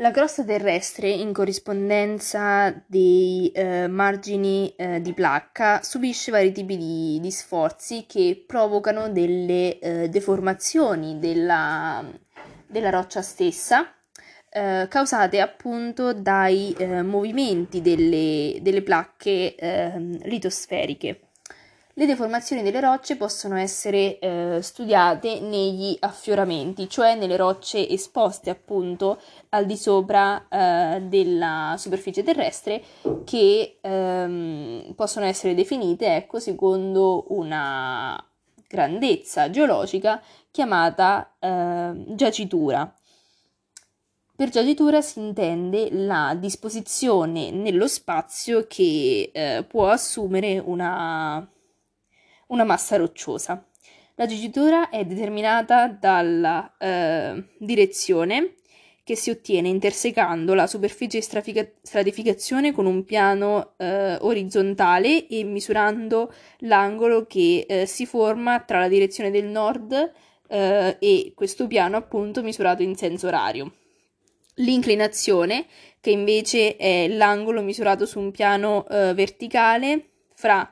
La crosta terrestre, in corrispondenza dei eh, margini eh, di placca, subisce vari tipi di, di sforzi che provocano delle eh, deformazioni della, della, roccia stessa, eh, causate appunto dai eh, movimenti delle, delle placche ehm, litosferiche. Le deformazioni delle rocce possono essere eh, studiate negli affioramenti, cioè nelle rocce esposte appunto al di sopra eh, della superficie terrestre che ehm, possono essere definite ecco, secondo una grandezza geologica chiamata eh, giacitura. Per giacitura si intende la disposizione nello spazio che eh, può assumere una una massa rocciosa. La gigitura è determinata dalla eh, direzione che si ottiene intersecando la superficie strafica- stratificazione con un piano eh, orizzontale e misurando l'angolo che eh, si forma tra la direzione del nord eh, e questo piano appunto misurato in senso orario. L'inclinazione, che invece è l'angolo misurato su un piano eh, verticale fra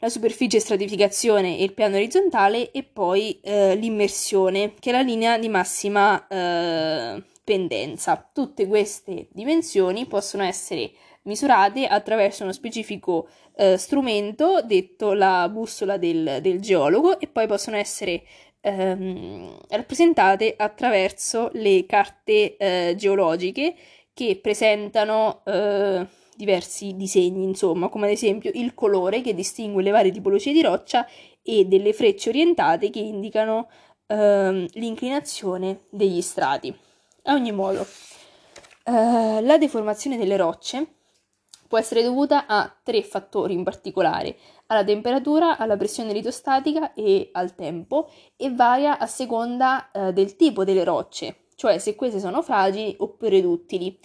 la superficie stratificazione e il piano orizzontale e poi eh, l'immersione, che è la linea di massima eh, pendenza. Tutte queste dimensioni possono essere misurate attraverso uno specifico eh, strumento detto la bussola del, del, geologo e poi possono essere ehm, rappresentate attraverso le carte eh, geologiche che presentano eh, diversi disegni, insomma, come ad esempio il colore che distingue le varie tipologie di roccia e delle frecce orientate che indicano ehm, l'inclinazione degli strati. A ogni modo, eh, la deformazione delle rocce può essere dovuta a tre fattori in particolare, alla temperatura, alla pressione litostatica e al tempo e varia a seconda eh, del tipo delle rocce, cioè se queste sono fragili oppure duttili.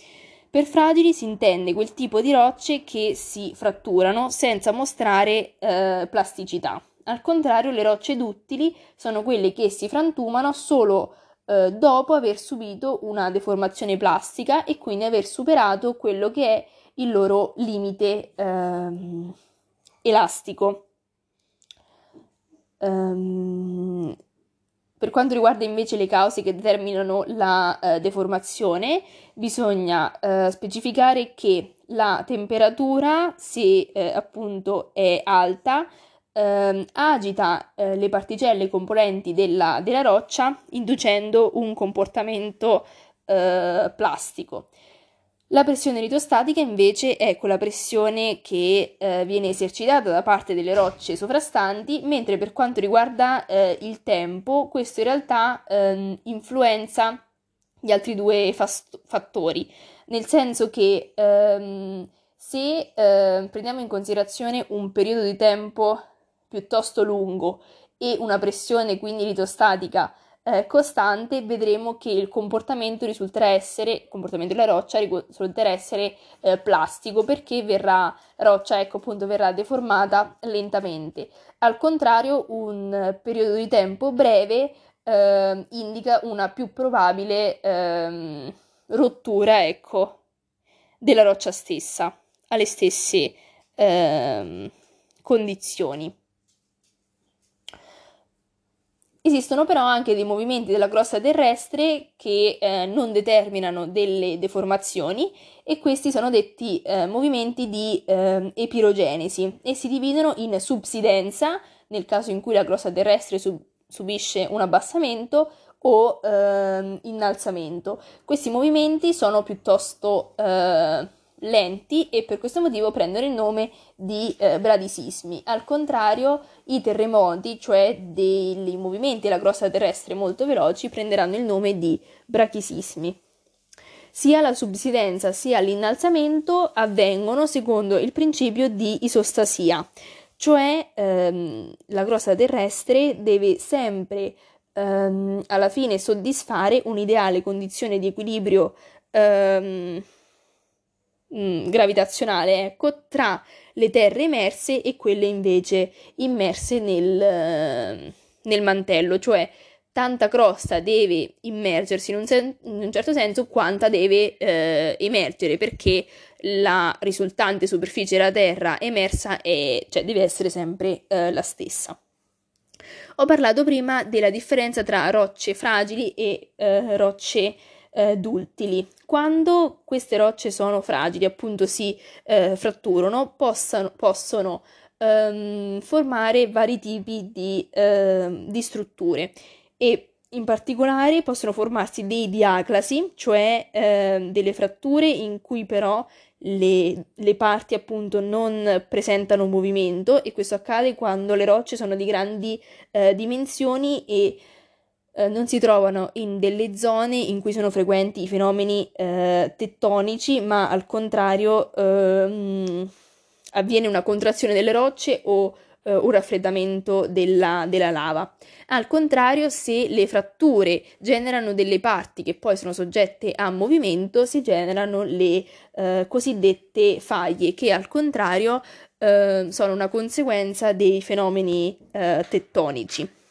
Per fragili si intende quel tipo di rocce che si fratturano senza mostrare eh, plasticità. Al contrario, le rocce duttili sono quelle che si frantumano solo eh, dopo aver subito una deformazione plastica e quindi aver superato quello che è il loro limite eh, elastico. Um, per quanto riguarda invece le cause che determinano la eh, deformazione, bisogna eh, specificare che la temperatura, se eh, appunto è alta, ehm, agita eh, le particelle componenti della, della, roccia inducendo un comportamento eh, plastico. La pressione litostatica invece è quella pressione che eh, viene esercitata da parte delle rocce sovrastanti, mentre per quanto riguarda eh, il tempo, questo in realtà eh, influenza gli altri due fast- fattori, nel senso che ehm, se eh, prendiamo in considerazione un periodo di tempo piuttosto lungo e una pressione quindi litostatica eh, costante, vedremo che il comportamento risulterà essere, il comportamento della roccia risulterà essere eh, plastico perché verrà, roccia ecco appunto verrà deformata lentamente. Al contrario, un periodo di tempo breve eh, indica una più probabile ehm, rottura, ecco, della roccia stessa, alle stesse ehm, condizioni. Esistono però anche dei movimenti della crosta terrestre che eh, non determinano delle deformazioni e questi sono detti eh, movimenti di eh, epirogenesi e si dividono in subsidenza, nel caso in cui la crosta terrestre sub- subisce un abbassamento, o ehm, innalzamento. Questi movimenti sono piuttosto eh, lenti e per questo motivo prendono il nome di eh, bradisismi. Al contrario, i terremoti, cioè dei movimenti della crosta terrestre molto veloci, prenderanno il nome di brachisismi. Sia la subsidenza sia l'innalzamento avvengono secondo il principio di isostasia, cioè ehm, la crosta terrestre deve sempre ehm, alla fine soddisfare un'ideale condizione di equilibrio ehm, mh, mm, gravitazionale, ecco, tra le terre emerse e quelle invece immerse nel, nel mantello, cioè tanta crosta deve immergersi in un, sen- in un certo senso quanta deve eh, emergere perché la risultante superficie della Terra emersa è, cioè, deve essere sempre eh, la stessa. Ho parlato prima della differenza tra rocce fragili e eh, rocce eh, duttili. Quando queste rocce sono fragili, appunto si eh, fratturano, possano, possono ehm, formare vari tipi di, ehm, di strutture e in particolare possono formarsi dei diaclasi, cioè eh, delle fratture in cui però le, le, parti appunto non presentano movimento e questo accade quando le rocce sono di grandi eh, dimensioni e eh, non si trovano in delle zone in cui sono frequenti i fenomeni eh, tettonici, ma al contrario ehm, avviene una contrazione delle rocce o eh, un raffreddamento della, della lava. Al contrario, se le fratture generano delle parti che poi sono soggette a movimento, si generano le eh, cosiddette faglie, che al contrario eh, sono una conseguenza dei fenomeni eh, tettonici.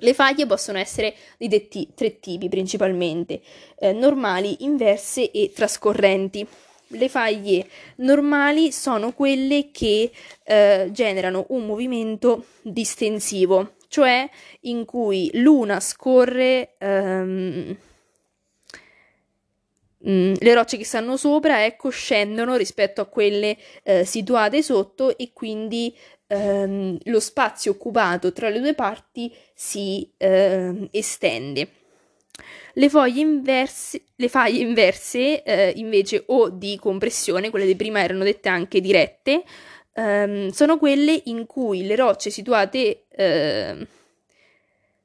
Le faglie possono essere di detti, tre tipi principalmente, eh, normali, inverse e trascorrenti. Le faglie normali sono quelle che eh, generano un movimento distensivo, cioè in cui l'una scorre ehm, mm, le rocce che stanno sopra, ecco, scendono rispetto a quelle eh, situate sotto e quindi ehm, lo spazio occupato tra le due parti si ehm, estende. Le foglie inverse, le faglie inverse eh, invece o di compressione, quelle di prima erano dette anche dirette, ehm, sono quelle in cui le rocce situate eh,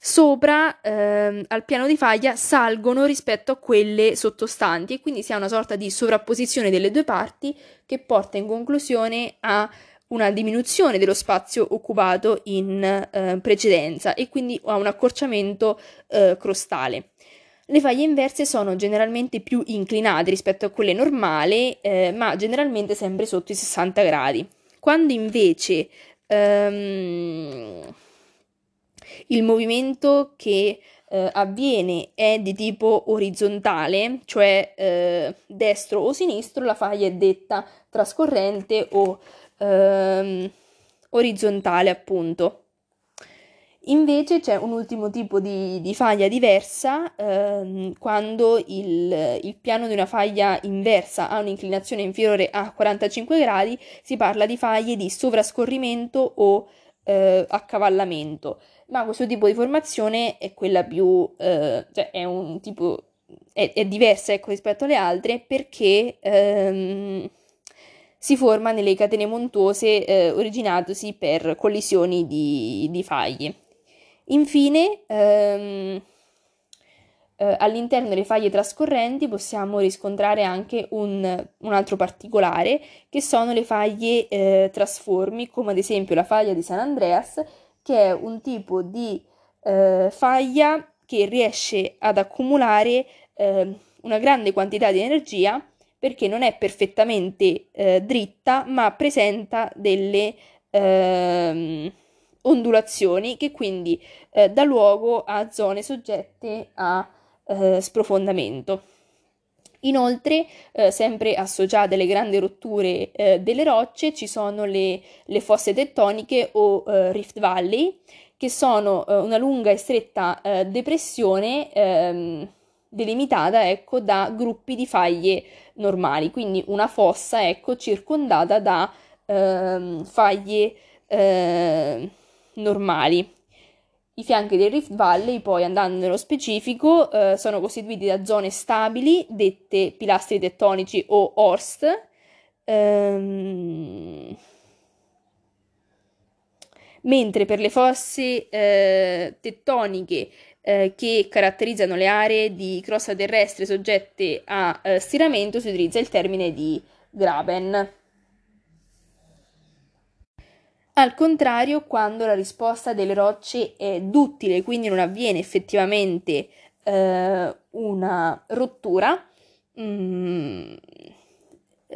sopra ehm, al piano di faglia salgono rispetto a quelle sottostanti e quindi si ha una sorta di sovrapposizione delle due parti che porta in conclusione a una diminuzione dello spazio occupato in eh, precedenza e quindi a un accorciamento eh, crostale. Le faglie inverse sono generalmente più inclinate rispetto a quelle normali, eh, ma generalmente sempre sotto i 60 gradi. Quando invece ehm, il movimento che eh, avviene è di tipo orizzontale, cioè eh, destro o sinistro, la faglia è detta trascorrente o ehm, orizzontale, appunto. Invece c'è un ultimo tipo di, di faglia diversa ehm, quando il, il, piano di una faglia inversa ha un'inclinazione inferiore a 45 gradi, si parla di faglie di sovrascorrimento o eh, accavallamento. Ma questo tipo di formazione è quella più, eh, cioè è un tipo, è, è diversa ecco, rispetto alle altre perché ehm, si forma nelle catene montuose eh, originatosi per collisioni di, di faglie. Infine, ehm, eh, all'interno delle faglie trascorrenti possiamo riscontrare anche un, un altro particolare, che sono le faglie eh, trasformi, come ad esempio la faglia di San Andreas, che è un tipo di eh, faglia che riesce ad accumulare ehm, una grande quantità di energia perché non è perfettamente eh, dritta, ma presenta delle ehm, ondulazioni che quindi eh, dà luogo a zone soggette a eh, sprofondamento. Inoltre, eh, sempre associate alle grandi rotture eh, delle rocce, ci sono le, le fosse tettoniche o eh, Rift Valley, che sono eh, una lunga e stretta depressione ehm, delimitata ecco, da gruppi di faglie normali, quindi una fossa ecco, circondata da ehm, faglie eh, normali. I fianchi del Rift Valley, poi andando nello specifico, eh, sono costituiti da zone stabili, dette pilastri tettonici o horst, ehm, mentre per le fosse eh, tettoniche eh, che caratterizzano le aree di crosta terrestre soggette a eh, stiramento si utilizza il termine di graben. Al contrario, quando la risposta delle rocce è duttile, quindi non avviene effettivamente eh, una rottura, mm,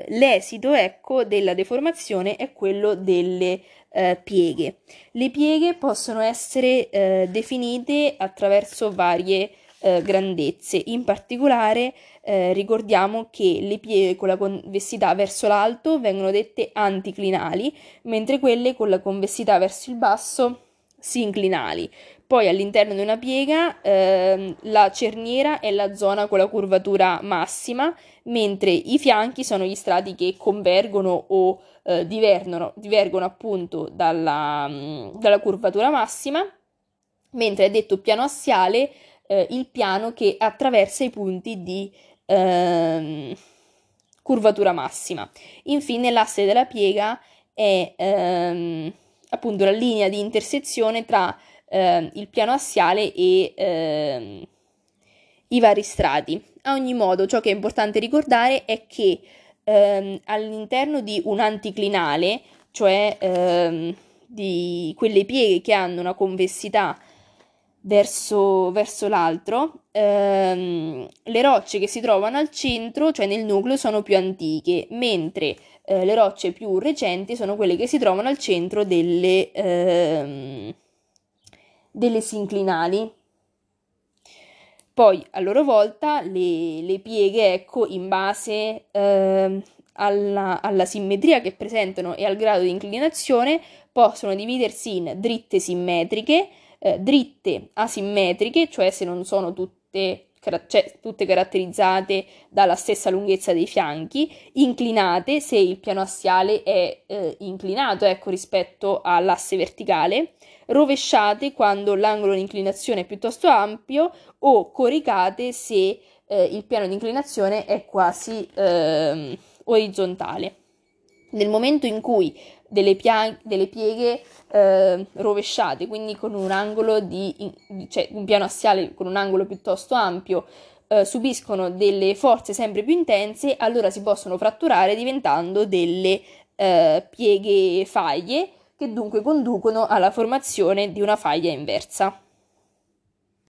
l'esito ecco, della deformazione è quello delle eh, pieghe. Le pieghe possono essere eh, definite attraverso varie eh, grandezze, in particolare eh, ricordiamo che le pieghe con la convessità verso l'alto vengono dette anticlinali, mentre quelle con la convessità verso il basso sinclinali. Poi all'interno di una piega eh, la cerniera è la zona con la curvatura massima, mentre i fianchi sono gli strati che convergono o eh, divergono, divergono, appunto dalla, mm, dalla, curvatura massima, mentre è detto piano assiale eh, il piano che attraversa i punti di ehm, curvatura massima. Infine l'asse della piega è ehm, appunto la linea di intersezione tra eh, il piano assiale e eh, i vari strati. A ogni modo, ciò che è importante ricordare è che ehm, all'interno di un anticlinale, cioè ehm, di quelle pieghe che hanno una convessità verso, verso l'altro, ehm, le rocce che si trovano al centro, cioè nel nucleo, sono più antiche, mentre eh, le rocce più recenti sono quelle che si trovano al centro delle, ehm, delle sinclinali. Poi a loro volta le, le pieghe, ecco, in base eh, alla, alla, simmetria che presentano e al grado di inclinazione, possono dividersi in dritte simmetriche, eh, dritte asimmetriche, cioè se non sono tutte cioè tutte caratterizzate dalla stessa lunghezza dei fianchi, inclinate se il piano assiale è eh, inclinato ecco, rispetto all'asse verticale, rovesciate quando l'angolo di inclinazione è piuttosto ampio o coricate se eh, il piano di inclinazione è quasi eh, orizzontale. Nel momento in cui delle, pia- delle pieghe eh, rovesciate, quindi con un angolo di, cioè un piano assiale con un angolo piuttosto ampio, eh, subiscono delle forze sempre più intense, allora si possono fratturare diventando delle eh, pieghe faglie che dunque conducono alla formazione di una faglia inversa.